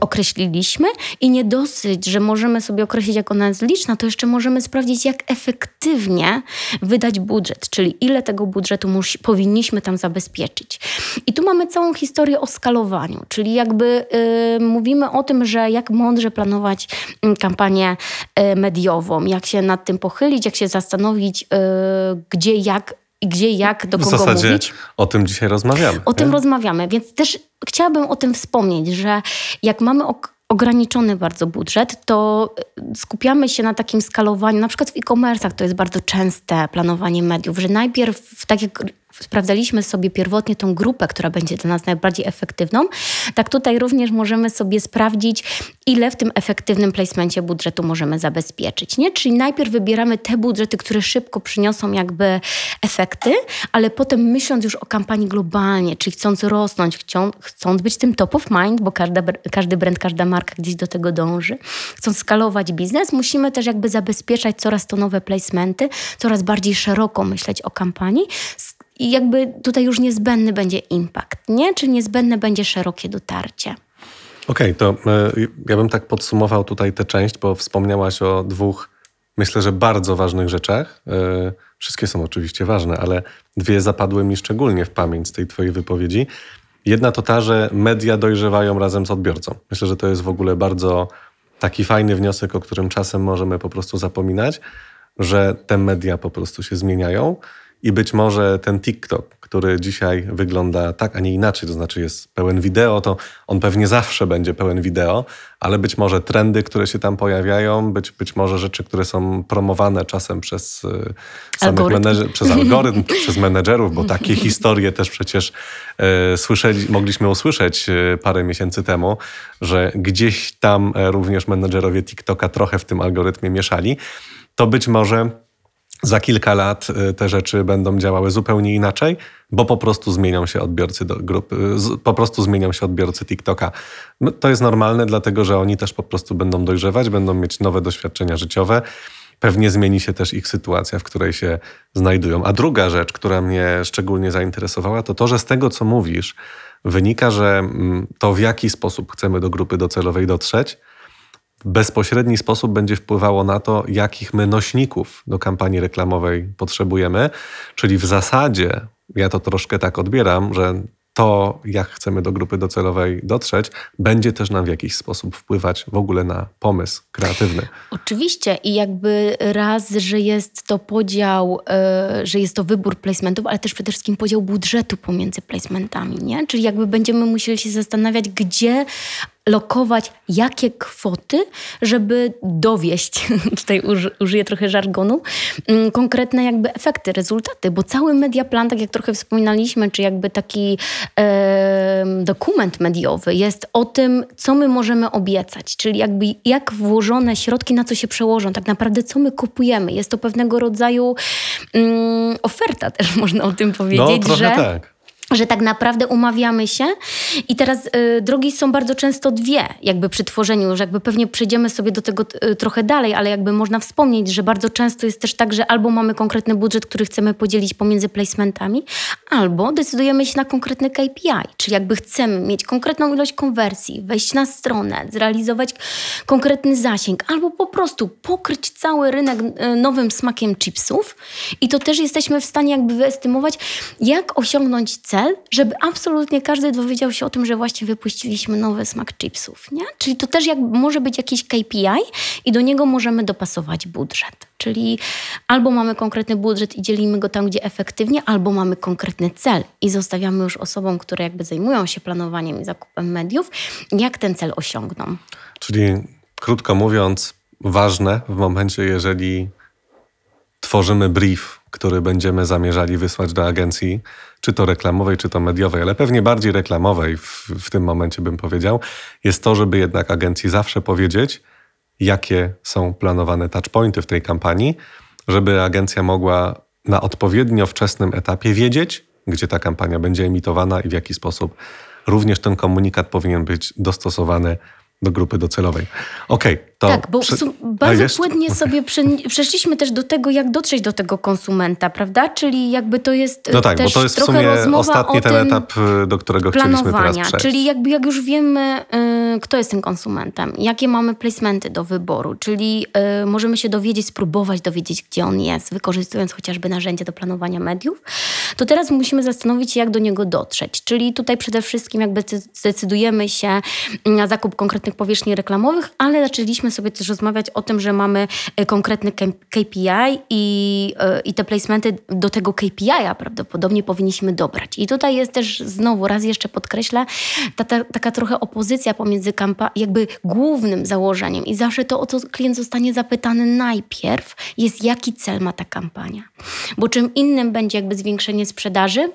określiliśmy i nie dosyć, że możemy sobie określić, jak ona jest liczna, to jeszcze możemy sprawdzić, jak efektywnie wydać budżet, czyli ile tego budżetu musi, powinniśmy tam zabezpieczyć. I tu mamy całą historię o skalowaniu, czyli jakby y, mówimy o tym, że jak mądrze planować y, kampanię y, mediową, jak się nad tym pochylić, jak się zastanowić, y, gdzie, jak i gdzie, jak, do kogo w zasadzie mówić. o tym dzisiaj rozmawiamy. O nie? tym rozmawiamy, więc też chciałabym o tym wspomnieć, że jak mamy ograniczony bardzo budżet, to skupiamy się na takim skalowaniu, na przykład w e-commerce'ach to jest bardzo częste planowanie mediów, że najpierw, tak jak sprawdzaliśmy sobie pierwotnie tą grupę, która będzie dla nas najbardziej efektywną, tak tutaj również możemy sobie sprawdzić, ile w tym efektywnym placemencie budżetu możemy zabezpieczyć. Nie? Czyli najpierw wybieramy te budżety, które szybko przyniosą jakby efekty, ale potem myśląc już o kampanii globalnie, czyli chcąc rosnąć, chcąc, być tym top of mind, bo każda, każdy brand, każda marka gdzieś do tego dąży, chcąc skalować biznes, musimy też jakby zabezpieczać coraz to nowe placementy, coraz bardziej szeroko myśleć o kampanii, i jakby tutaj już niezbędny będzie impact, nie? Czy niezbędne będzie szerokie dotarcie. Okej, okay, to e, ja bym tak podsumował tutaj tę część, bo wspomniałaś o dwóch, myślę, że bardzo ważnych rzeczach. E, wszystkie są oczywiście ważne, ale dwie zapadły mi szczególnie w pamięć z tej twojej wypowiedzi. Jedna to ta, że media dojrzewają razem z odbiorcą. Myślę, że to jest w ogóle bardzo taki fajny wniosek, o którym czasem możemy po prostu zapominać, że te media po prostu się zmieniają i być może ten TikTok, który dzisiaj wygląda tak, a nie inaczej, to znaczy jest pełen wideo, to on pewnie zawsze będzie pełen wideo, ale być może trendy, które się tam pojawiają, być, być może rzeczy, które są promowane czasem przez y, samych menedżerów, przez algorytm, [LAUGHS] przez menedżerów, bo takie historie też przecież e, słyszeli, mogliśmy usłyszeć e, parę miesięcy temu, że gdzieś tam e, również menedżerowie TikToka trochę w tym algorytmie mieszali, to być może za kilka lat y, te rzeczy będą działały zupełnie inaczej, bo po prostu zmienią się odbiorcy do grupy, y, po prostu zmienią się odbiorcy TikToka. No, to jest normalne, dlatego że oni też po prostu będą dojrzewać, będą mieć nowe doświadczenia życiowe. Pewnie zmieni się też ich sytuacja, w której się znajdują. A druga rzecz, która mnie szczególnie zainteresowała, to to, że z tego, co mówisz, wynika, że mm, to w jaki sposób chcemy do grupy docelowej dotrzeć, bezpośredni sposób będzie wpływało na to, jakich my nośników do kampanii reklamowej potrzebujemy. Czyli w zasadzie ja to troszkę tak odbieram, że to, jak chcemy do grupy docelowej dotrzeć, będzie też nam w jakiś sposób wpływać w ogóle na pomysł kreatywny. Oczywiście i jakby raz, że jest to podział, yy, że jest to wybór placementów, ale też przede wszystkim podział budżetu pomiędzy placementami, nie? Czyli jakby będziemy musieli się zastanawiać, gdzie lokować jakie kwoty, żeby dowieść, [LAUGHS] tutaj użyję trochę żargonu, mm, konkretne jakby efekty, rezultaty, bo cały media plan, tak jak trochę wspominaliśmy, czy jakby taki e, dokument mediowy jest o tym, co my możemy obiecać, czyli jakby jak włożone środki, na co się przełożą, tak naprawdę co my kupujemy. Jest to pewnego rodzaju mm, oferta też, [LAUGHS] można o tym powiedzieć, no, że... tak że tak naprawdę umawiamy się. I teraz y, drogi są bardzo często dwie, jakby przy tworzeniu, jakby pewnie przejdziemy sobie do tego y, trochę dalej, ale jakby można wspomnieć, że bardzo często jest też tak, że albo mamy konkretny budżet, który chcemy podzielić pomiędzy placementami, albo decydujemy się na konkretny KPI, czyli jakby chcemy mieć konkretną ilość konwersji, wejść na stronę, zrealizować konkretny zasięg, albo po prostu pokryć cały rynek y, nowym smakiem chipsów. I to też jesteśmy w stanie jakby wyestymować, jak osiągnąć cel, cel, żeby absolutnie każdy dowiedział się o tym, że właśnie wypuściliśmy nowy smak chipsów. Nie? Czyli to też jak, może być jakiś KPI i do niego możemy dopasować budżet. Czyli albo mamy konkretny budżet i dzielimy go tam, gdzie efektywnie, albo mamy konkretny cel i zostawiamy już osobom, które jakby zajmują się planowaniem i zakupem mediów, jak ten cel osiągną. Czyli krótko mówiąc, ważne w momencie, jeżeli tworzymy brief, który będziemy zamierzali wysłać do agencji, czy to reklamowej, czy to mediowej, ale pewnie bardziej reklamowej w, w tym momencie bym powiedział, jest to, żeby jednak agencji zawsze powiedzieć, jakie są planowane touchpointy w tej kampanii, żeby agencja mogła na odpowiednio wczesnym etapie wiedzieć, gdzie ta kampania będzie emitowana i w jaki sposób. Również ten komunikat powinien być dostosowany do grupy docelowej. Okej, okay, to... Tak, bo bardzo płynnie okay. sobie przeszliśmy też do tego, jak dotrzeć do tego konsumenta, prawda? Czyli jakby to jest No tak, bo to jest w sumie ostatni ten etap, y, do którego chcieliśmy teraz przejść. Czyli jakby jak już wiemy, y, kto jest tym konsumentem, jakie mamy placementy do wyboru, czyli y, możemy się dowiedzieć, spróbować dowiedzieć, gdzie on jest, wykorzystując chociażby narzędzia do planowania mediów, to teraz musimy zastanowić się, jak do niego dotrzeć. Czyli tutaj przede wszystkim jakby zdecydujemy się na zakup konkretnych powierzchni reklamowych, ale zaczęliśmy sobie też rozmawiać o tym, że mamy e, konkretny KPI i, e, i te placementy do tego KPI-a prawdopodobnie powinniśmy dobrać. I tutaj jest też znowu, raz jeszcze podkreślę, ta, ta, taka trochę opozycja pomiędzy kampa- jakby głównym założeniem i zawsze to, o co klient zostanie zapytany najpierw, jest jaki cel ma ta kampania. Bo czym innym będzie jakby zwiększenie sprzedaży,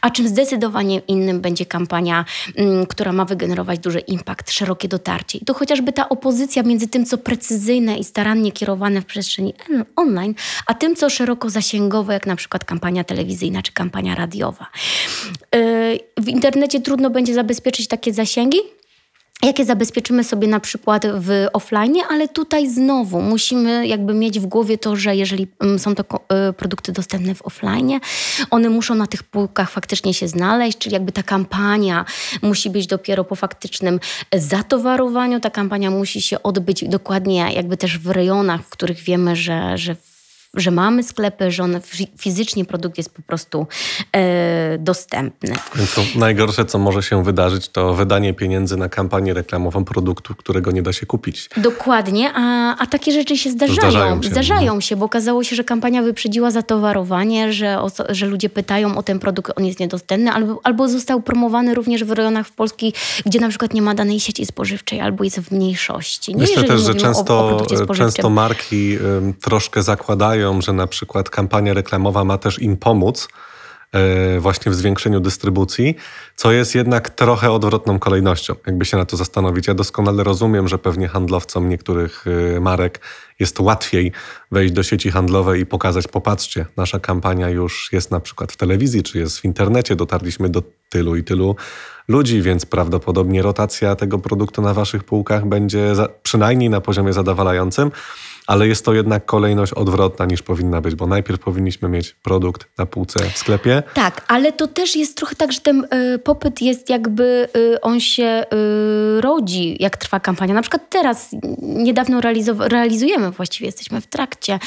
a czym zdecydowanie innym będzie kampania, mm, która ma wygenerować duży impact, szerokie dotarcie. I to chociażby ta opozycja między tym, co precyzyjne i starannie kierowane w przestrzeni online, a tym, co szeroko zasięgowe, jak na przykład kampania telewizyjna czy kampania radiowa. Yy, w internecie trudno będzie zabezpieczyć takie zasięgi, jakie zabezpieczymy sobie na przykład w offline, ale tutaj znowu musimy jakby mieć w głowie to, że jeżeli mm, są to y, produkty dostępne w offline, one muszą na tych półkach faktycznie się znaleźć, czyli jakby ta kampania musi być dopiero po faktycznym zatowarowaniu, ta kampania musi się odbyć dokładnie jakby też w rejonach, w których wiemy, że, że że mamy sklepy, że on fizycznie produkt jest po prostu e, dostępny. Więc najgorsze, co może się wydarzyć, to wydanie pieniędzy na kampanię reklamową produktu, którego nie da się kupić. Dokładnie, a, a takie rzeczy się zdarzają. Zdarzają się, zdarzają no. się bo okazało się, że kampania wyprzedziła zatowarowanie, że, że ludzie pytają o ten produkt, on jest niedostępny, albo, albo został promowany również w rejonach w Polski, gdzie na przykład nie ma danej sieci spożywczej, albo jest w mniejszości. Nie, Myślę też, że często, o, o często marki um, troszkę zakładają, że na przykład kampania reklamowa ma też im pomóc e, właśnie w zwiększeniu dystrybucji, co jest jednak trochę odwrotną kolejnością, jakby się na to zastanowić. Ja doskonale rozumiem, że pewnie handlowcom niektórych e, marek jest łatwiej wejść do sieci handlowej i pokazać, popatrzcie, nasza kampania już jest na przykład w telewizji, czy jest w internecie, dotarliśmy do tylu i tylu ludzi, więc prawdopodobnie rotacja tego produktu na waszych półkach będzie za, przynajmniej na poziomie zadowalającym ale jest to jednak kolejność odwrotna niż powinna być, bo najpierw powinniśmy mieć produkt na półce w sklepie. Tak, ale to też jest trochę tak, że ten y, popyt jest jakby, y, on się y, rodzi, jak trwa kampania. Na przykład teraz, niedawno realizujemy, właściwie jesteśmy w trakcie,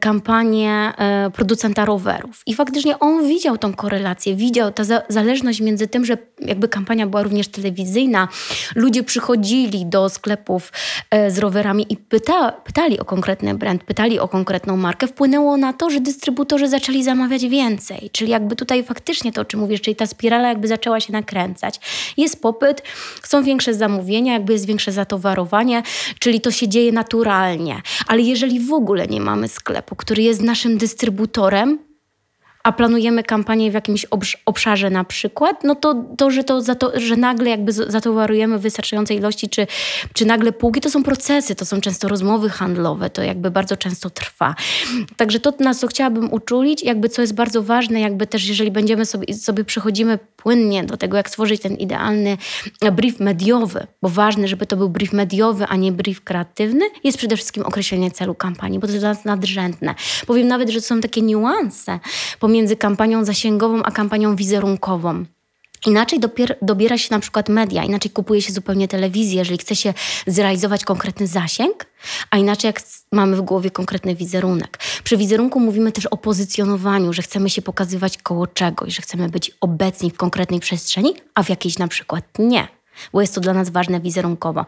kampanię producenta rowerów. I faktycznie on widział tą korelację, widział tę za zależność między tym, że jakby kampania była również telewizyjna, ludzie przychodzili do sklepów z rowerami i pyta, pytali, pytali o konkretny brand, pytali o konkretną markę, wpłynęło na to, że dystrybutorzy zaczęli zamawiać więcej. Czyli jakby tutaj faktycznie to, o czym mówisz, czyli ta spirala jakby zaczęła się nakręcać. Jest popyt, są większe zamówienia, jakby jest większe zatowarowanie, czyli to się dzieje naturalnie. Ale jeżeli w ogóle nie mamy sklepu, który jest naszym dystrybutorem, a planujemy kampanię w jakimś obszarze na przykład, no to to, że, to, za to, że nagle jakby zatowarujemy wystarczającej ilości, czy, czy nagle półki, to są procesy, to są często rozmowy handlowe, to jakby bardzo często trwa. Także to nas to chciałabym uczulić, jakby co jest bardzo ważne, jakby też jeżeli będziemy sobie, sobie przechodzimy płynnie do tego, jak stworzyć ten idealny brief mediowy, bo ważne, żeby to był brief mediowy, a nie brief kreatywny, jest przede wszystkim określenie celu kampanii, bo to jest dla nas nadrzędne. Powiem nawet, że to są takie niuanse pomiędzy kampanią zasięgową a kampanią wizerunkową. Inaczej dopier- dobiera się na przykład media, inaczej kupuje się zupełnie telewizję, jeżeli chce się zrealizować konkretny zasięg, a inaczej jak mamy w głowie konkretny wizerunek. Przy wizerunku mówimy też o pozycjonowaniu, że chcemy się pokazywać koło czegoś, że chcemy być obecni w konkretnej przestrzeni, a w jakiejś na przykład nie bo jest to dla nas ważne wizerunkowo.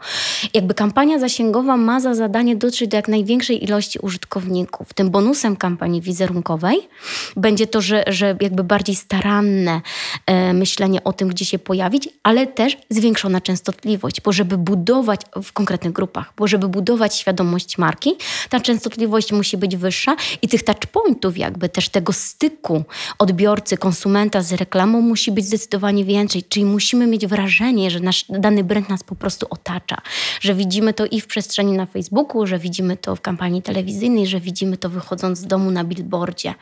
Jakby kampania zasięgowa ma za zadanie dotrzeć do jak największej ilości użytkowników. Tym bonusem kampanii wizerunkowej będzie to, że, że jakby bardziej staranne e, myślenie o tym, gdzie się pojawić, ale też zwiększona częstotliwość, bo żeby budować w konkretnych grupach, bo żeby budować świadomość marki, ta częstotliwość musi być wyższa i tych touchpointów jakby też tego styku odbiorcy, konsumenta z reklamą musi być zdecydowanie więcej, czyli musimy mieć wrażenie, że nasz nasz dany brand nas po prostu otacza. Że widzimy to i w przestrzeni na Facebooku, że widzimy to w kampanii telewizyjnej, że widzimy to wychodząc z domu na billboardzie.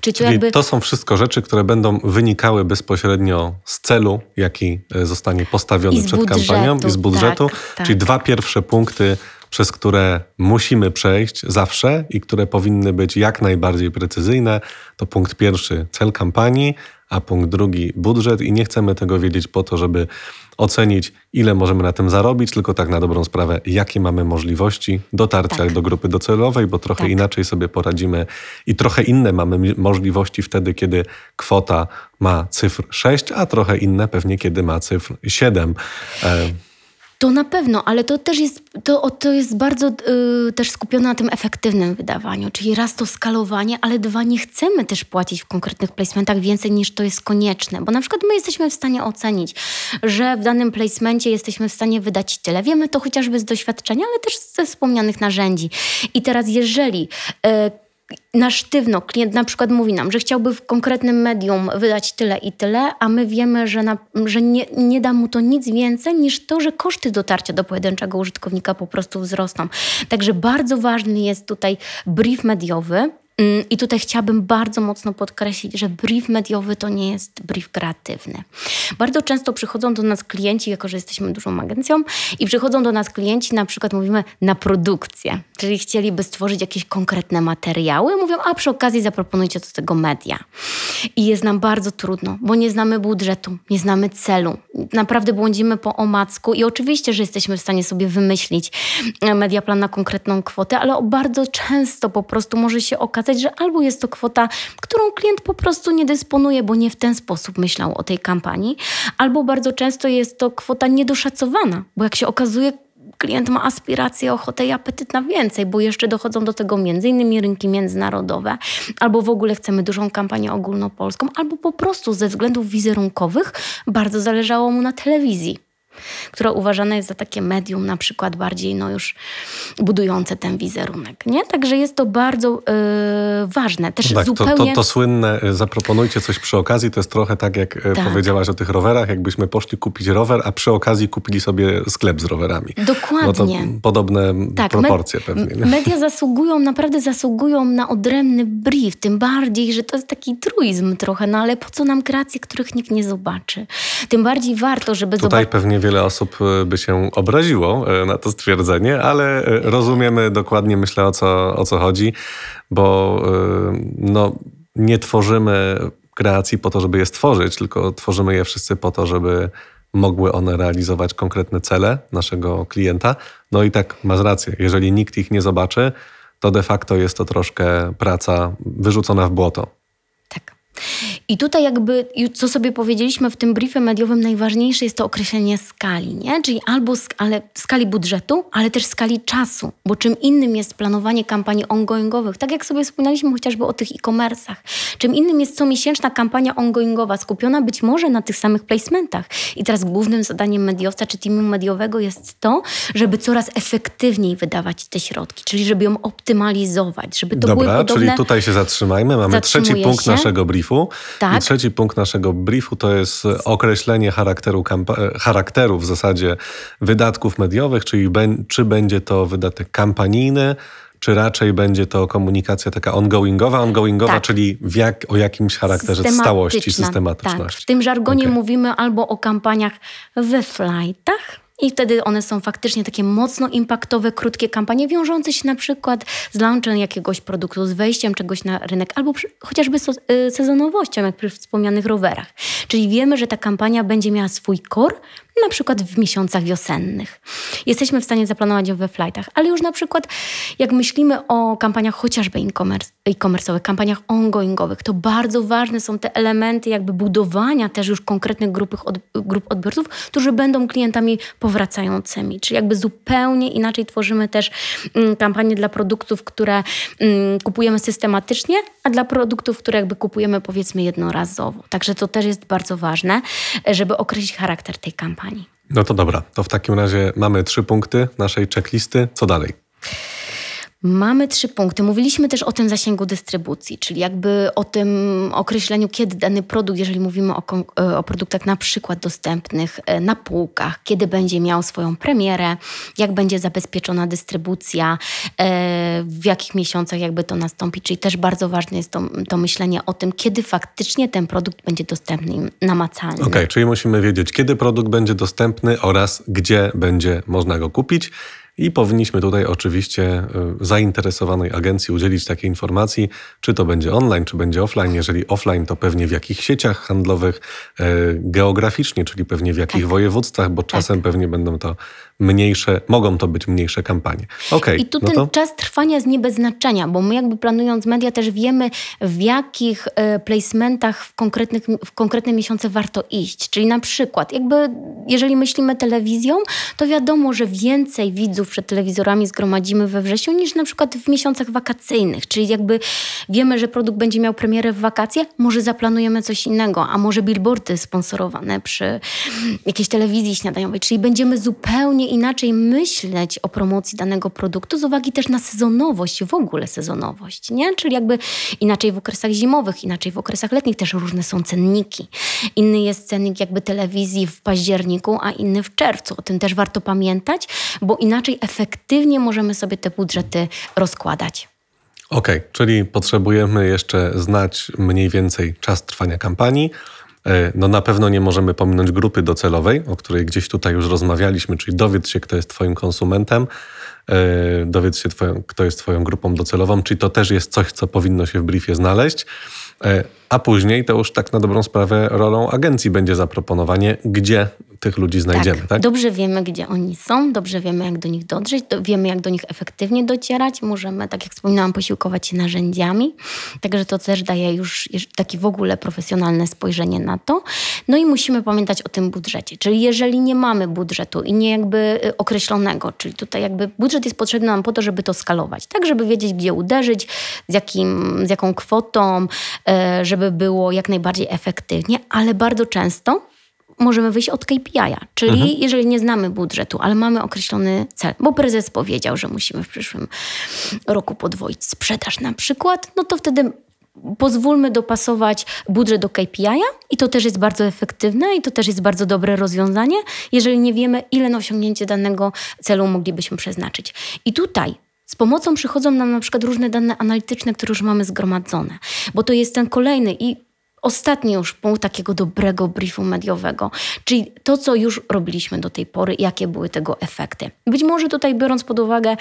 Czyli, Czyli jakby... to są wszystko rzeczy, które będą wynikały bezpośrednio z celu, jaki e, zostanie postawiony przed budżetu, kampanią i z budżetu. Tak, tak. Czyli dwa pierwsze punkty przez które musimy przejść zawsze i które powinny być jak najbardziej precyzyjne. To punkt pierwszy cel kampanii, a punkt drugi budżet i nie chcemy tego wiedzieć po to, żeby ocenić, ile możemy na tym zarobić, tylko tak na dobrą sprawę, jakie mamy możliwości dotarcia tak. do grupy docelowej, bo trochę tak. inaczej sobie poradzimy i trochę inne mamy możliwości wtedy, kiedy kwota ma cyfr 6, a trochę inne pewnie, kiedy ma cyfr 7. To na pewno, ale to też jest, to, to jest bardzo y, też skupione na tym efektywnym wydawaniu, czyli raz to skalowanie, ale dwa, nie chcemy też płacić w konkretnych placementach więcej niż to jest konieczne, bo na przykład my jesteśmy w stanie ocenić, że w danym placemencie jesteśmy w stanie wydać tyle. Wiemy to chociażby z doświadczenia, ale też ze wspomnianych narzędzi. I teraz jeżeli y, na sztywno klient na przykład mówi nam, że chciałby w konkretnym medium wydać tyle i tyle, a my wiemy, że, na, że nie, nie da mu to nic więcej niż to, że koszty dotarcia do pojedynczego użytkownika po prostu wzrosną. Także bardzo ważny jest tutaj brief mediowy, I tutaj chciałabym bardzo mocno podkreślić, że brief mediowy to nie jest brief kreatywny. Bardzo często przychodzą do nas klienci, jako że jesteśmy dużą agencją, i przychodzą do nas klienci, na przykład mówimy na produkcję, czyli chcieliby stworzyć jakieś konkretne materiały, mówią, a przy okazji zaproponujcie do tego media. I jest nam bardzo trudno, bo nie znamy budżetu, nie znamy celu. Naprawdę błądzimy po omacku i oczywiście, że jesteśmy w stanie sobie wymyślić e, mediaplan na konkretną kwotę, ale bardzo często po prostu może się okazać, okazać, że albo jest to kwota, którą klient po prostu nie dysponuje, bo nie w ten sposób myślał o tej kampanii, albo bardzo często jest to kwota niedoszacowana, bo jak się okazuje, klient ma aspiracje, ochotę i apetyt na więcej, bo jeszcze dochodzą do tego innymi rynki międzynarodowe, albo w ogóle chcemy dużą kampanię ogólnopolską, albo po prostu ze względów wizerunkowych bardzo zależało mu na telewizji która uważana jest za takie medium na przykład bardziej no już budujące ten wizerunek. Nie? Także jest to bardzo yy, ważne. Też tak, zupełnie... to, to, to, słynne y, zaproponujcie coś przy okazji, to jest trochę tak jak y, tak. powiedziałaś o tych rowerach, jakbyśmy poszli kupić rower, a przy okazji kupili sobie sklep z rowerami. Dokładnie. No podobne tak, proporcje me pewnie. Media zasługują, naprawdę zasługują na odrębny brief, tym bardziej, że to jest taki truizm trochę, no ale po co nam kreacje, których nikt nie zobaczy? Tym bardziej warto, żeby Tutaj zobaczyć... pewnie wiele osób e, by się obraziło e, na to stwierdzenie, ale e, rozumiemy dokładnie, myślę, o co, o co chodzi, bo no, nie tworzymy kreacji po to, żeby je stworzyć, tylko tworzymy je wszyscy po to, żeby mogły one realizować konkretne cele naszego klienta. No i tak masz rację, jeżeli nikt ich nie zobaczy, to de facto jest to troszkę praca wyrzucona w błoto. Tak. I tutaj jakby, co sobie powiedzieliśmy w tym briefie mediowym, najważniejsze jest to określenie skali, nie? Czyli albo ale skali budżetu, ale też skali czasu, bo czym innym jest planowanie kampanii ongoingowych, tak jak sobie wspominaliśmy chociażby o tych e-commerce'ach, czym innym jest comiesięczna kampania ongoingowa, skupiona być może na tych samych placementach. I teraz głównym zadaniem mediowca czy teamu mediowego jest to, żeby coraz efektywniej wydawać te środki, czyli żeby ją optymalizować, żeby to Dobra, były podobne... czyli tutaj się zatrzymajmy. Mamy trzeci punkt się. naszego briefu. Tak. I trzeci punkt naszego briefu to jest określenie charakteru, charakteru w zasadzie wydatków mediowych, czyli czy będzie to wydatek kampanijny, czy raczej będzie to komunikacja taka ongoingowa, ongoingowa, tak. czyli jak, o jakimś charakterze stałości, systematyczności. Tak. W tym żargonie okay. mówimy albo o kampaniach we flightach, i wtedy one są faktycznie takie mocno impaktowe, krótkie kampanie, wiążące się na przykład z launchem jakiegoś produktu, z wejściem czegoś na rynek, albo przy, chociażby so, y, sezonowością, jak przy wspomnianych rowerach. Czyli wiemy, że ta kampania będzie miała swój core, na przykład w miesiącach wiosennych. Jesteśmy w stanie zaplanować ją we flightach, ale już na przykład jak myślimy o kampaniach chociażby e-commerce'owych, kampaniach ongoingowych, to bardzo ważne są te elementy jakby budowania też już konkretnych grupy, od, grup odbiorców, którzy będą klientami powracającymi. Czyli jakby zupełnie inaczej tworzymy też mm, kampanie dla produktów, które mm, kupujemy systematycznie, a dla produktów, które jakby kupujemy powiedzmy jednorazowo. Także to też jest bardzo ważne, żeby określić charakter tej kampanii kampanii. No to dobra, to w takim razie mamy trzy punkty naszej checklisty. Co dalej? Mamy trzy punkty. Mówiliśmy też o tym zasięgu dystrybucji, czyli jakby o tym określeniu, kiedy dany produkt, jeżeli mówimy o, e, o, produktach na przykład dostępnych e, na półkach, kiedy będzie miał swoją premierę, jak będzie zabezpieczona dystrybucja, e, w jakich miesiącach jakby to nastąpi. Czyli też bardzo ważne jest to, to myślenie o tym, kiedy faktycznie ten produkt będzie dostępny namacalny. Okej, okay, czyli musimy wiedzieć, kiedy produkt będzie dostępny oraz gdzie będzie można go kupić. I powinniśmy tutaj oczywiście y, zainteresowanej agencji udzielić takiej informacji, czy to będzie online, czy będzie offline. Jeżeli offline, to pewnie w jakich sieciach handlowych, y, geograficznie, czyli pewnie w jakich tak. województwach, bo czasem tak. pewnie będą to mniejsze, mogą to być mniejsze kampanie. Okay, I tu no ten to... czas trwania jest nie bez znaczenia, bo my jakby planując media też wiemy, w jakich e, placementach w, konkretnych, w konkretne miesiące warto iść. Czyli na przykład, jakby jeżeli myślimy telewizją, to wiadomo, że więcej widzów przed telewizorami zgromadzimy we wrześniu niż na przykład w miesiącach wakacyjnych. Czyli jakby wiemy, że produkt będzie miał premierę w wakacje, może zaplanujemy coś innego, a może billboardy sponsorowane przy jakiejś telewizji śniadaniowej. Czyli będziemy zupełnie inaczej myśleć o promocji danego produktu z uwagi też na sezonowość, w ogóle sezonowość, nie? Czyli jakby inaczej w okresach zimowych, inaczej w okresach letnich też różne są cenniki. Inny jest cennik jakby telewizji w październiku, a inny w czerwcu. O tym też warto pamiętać, bo inaczej efektywnie możemy sobie te budżety rozkładać. Okej, okay, czyli potrzebujemy jeszcze znać mniej więcej czas trwania kampanii, no na pewno nie możemy pominąć grupy docelowej, o której gdzieś tutaj już rozmawialiśmy, czyli dowiedz się, kto jest Twoim konsumentem, e, dowiedz się, kto jest Twoją grupą docelową, czyli to też jest coś, co powinno się w briefie znaleźć. A później to już tak na dobrą sprawę rolą agencji będzie zaproponowanie, gdzie tych ludzi znajdziemy. Tak, tak? dobrze wiemy, gdzie oni są, dobrze wiemy, jak do nich dotrzeć, do, wiemy, jak do nich efektywnie docierać. Możemy, tak jak wspominałam, posiłkować się narzędziami. Także to też daje już takie w ogóle profesjonalne spojrzenie na to. No i musimy pamiętać o tym budżecie. Czyli jeżeli nie mamy budżetu i nie jakby y, określonego, czyli tutaj jakby budżet jest potrzebny nam po to, żeby to skalować, tak, żeby wiedzieć, gdzie uderzyć, z, jakim, z jaką kwotą, e, żeby było jak najbardziej efektywnie, ale bardzo często możemy wyjść od KPI-a, czyli mhm. jeżeli nie znamy budżetu, ale mamy określony cel, bo prezes powiedział, że musimy w przyszłym roku podwoić sprzedaż na przykład, no to wtedy pozwólmy dopasować budżet do KPI-a i to też jest bardzo efektywne i to też jest bardzo dobre rozwiązanie, jeżeli nie wiemy, ile na osiągnięcie danego celu moglibyśmy przeznaczyć. I tutaj z pomocą przychodzą nam na przykład różne dane analityczne, które już mamy zgromadzone, bo to jest ten kolejny i ostatni już punkt takiego dobrego briefu mediowego, czyli to, co już robiliśmy do tej pory, jakie były tego efekty. Być może tutaj biorąc pod uwagę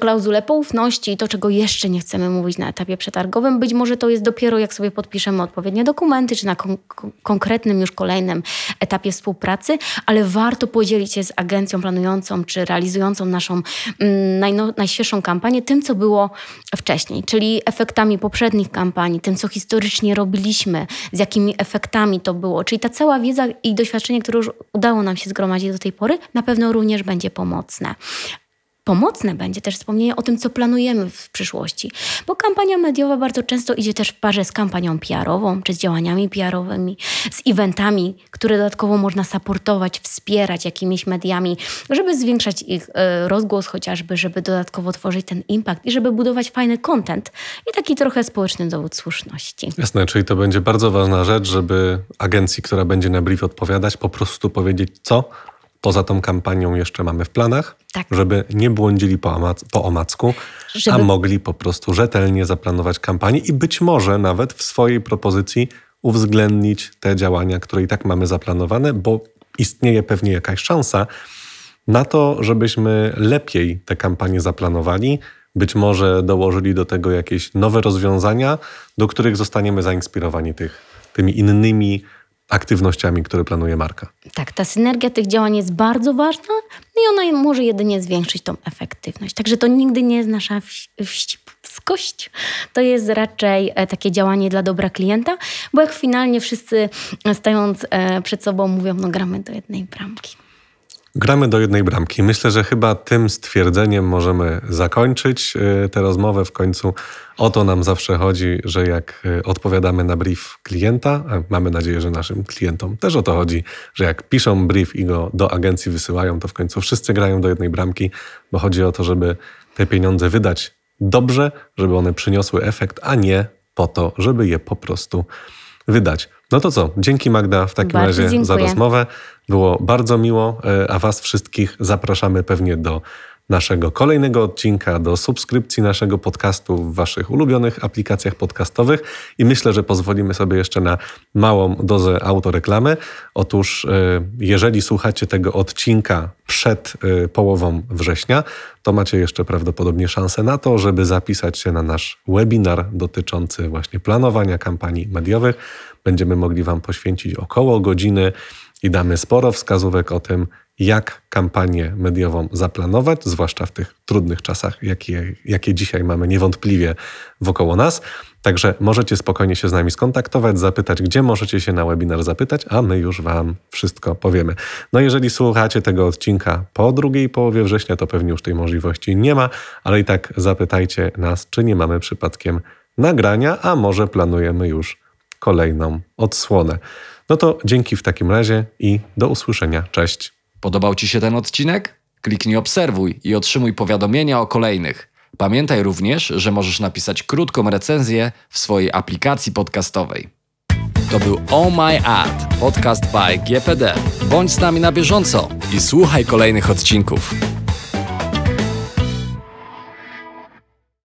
klauzulę poufności i to, czego jeszcze nie chcemy mówić na etapie przetargowym, być może to jest dopiero jak sobie podpiszemy odpowiednie dokumenty, czy na kon konkretnym już kolejnym etapie współpracy, ale warto podzielić się z agencją planującą, czy realizującą naszą mm, najświeższą kampanię tym, co było wcześniej, czyli efektami poprzednich kampanii, tym, co historycznie robiliśmy, z jakimi efektami to było. Czyli ta cała wiedza i doświadczenie, które już udało nam się zgromadzić do tej pory, na pewno również będzie pomocne. Pomocne będzie też wspomnienie o tym, co planujemy w przyszłości, bo kampania mediowa bardzo często idzie też w parze z kampanią PR-ową, czy z działaniami PR-owymi, z eventami, które dodatkowo można supportować, wspierać jakimiś mediami, żeby zwiększać ich e, rozgłos chociażby, żeby dodatkowo tworzyć ten impact i żeby budować fajny content i taki trochę społeczny dowód słuszności. Jasne, czyli to będzie bardzo ważna rzecz, żeby agencji, która będzie na brief odpowiadać, po prostu powiedzieć co, poza tą kampanią jeszcze mamy w planach, tak. żeby nie błądzili po, omac po omacku, żeby... a mogli po prostu rzetelnie zaplanować kampanię i być może nawet w swojej propozycji uwzględnić te działania, które i tak mamy zaplanowane, bo istnieje pewnie jakaś szansa na to, żebyśmy lepiej te kampanie zaplanowali, być może dołożyli do tego jakieś nowe rozwiązania, do których zostaniemy zainspirowani tych, tymi innymi aktywnościami, które planuje marka. Tak, ta synergia tych działań jest bardzo ważna no i ona może jedynie zwiększyć tą efektywność. Także to nigdy nie jest nasza wścibskość. To jest raczej e, takie działanie dla dobra klienta, bo jak finalnie wszyscy e, stając e, przed sobą mówią, no gramy do jednej bramki. Gramy do jednej bramki. Myślę, że chyba tym stwierdzeniem możemy zakończyć y, tę rozmowę. W końcu o to nam zawsze chodzi, że jak y, odpowiadamy na brief klienta, a mamy nadzieję, że naszym klientom też o to chodzi, że jak piszą brief i go do agencji wysyłają, to w końcu wszyscy grają do jednej bramki, bo chodzi o to, żeby te pieniądze wydać dobrze, żeby one przyniosły efekt, a nie po to, żeby je po prostu wydać. No to co? Dzięki Magda w takim bardzo razie dziękuję. za rozmowę. Było bardzo miło, e, a Was wszystkich zapraszamy pewnie do naszego kolejnego odcinka, do subskrypcji naszego podcastu w Waszych ulubionych aplikacjach podcastowych i myślę, że pozwolimy sobie jeszcze na małą dozę autoreklamy. Otóż, e, jeżeli słuchacie tego odcinka przed e, połową września, to macie jeszcze prawdopodobnie szansę na to, żeby zapisać się na nasz webinar dotyczący właśnie planowania kampanii mediowych. Będziemy mogli Wam poświęcić około godziny i damy sporo wskazówek o tym, jak kampanię mediową zaplanować, zwłaszcza w tych trudnych czasach, jakie, jakie dzisiaj mamy niewątpliwie wokoło nas. Także możecie spokojnie się z nami skontaktować, zapytać, gdzie możecie się na webinar zapytać, a my już Wam wszystko powiemy. No jeżeli słuchacie tego odcinka po drugiej połowie września, to pewnie już tej możliwości nie ma, ale i tak zapytajcie nas, czy nie mamy przypadkiem nagrania, a może planujemy już kolejną odsłonę. No to dzięki w takim razie i do usłyszenia. Cześć. Podobał Ci się ten odcinek? Kliknij obserwuj i otrzymuj powiadomienia o kolejnych. Pamiętaj również, że możesz napisać krótką recenzję w swojej aplikacji podcastowej. To był Oh My Ad, podcast by GPD. Bądź z nami na bieżąco i słuchaj kolejnych odcinków.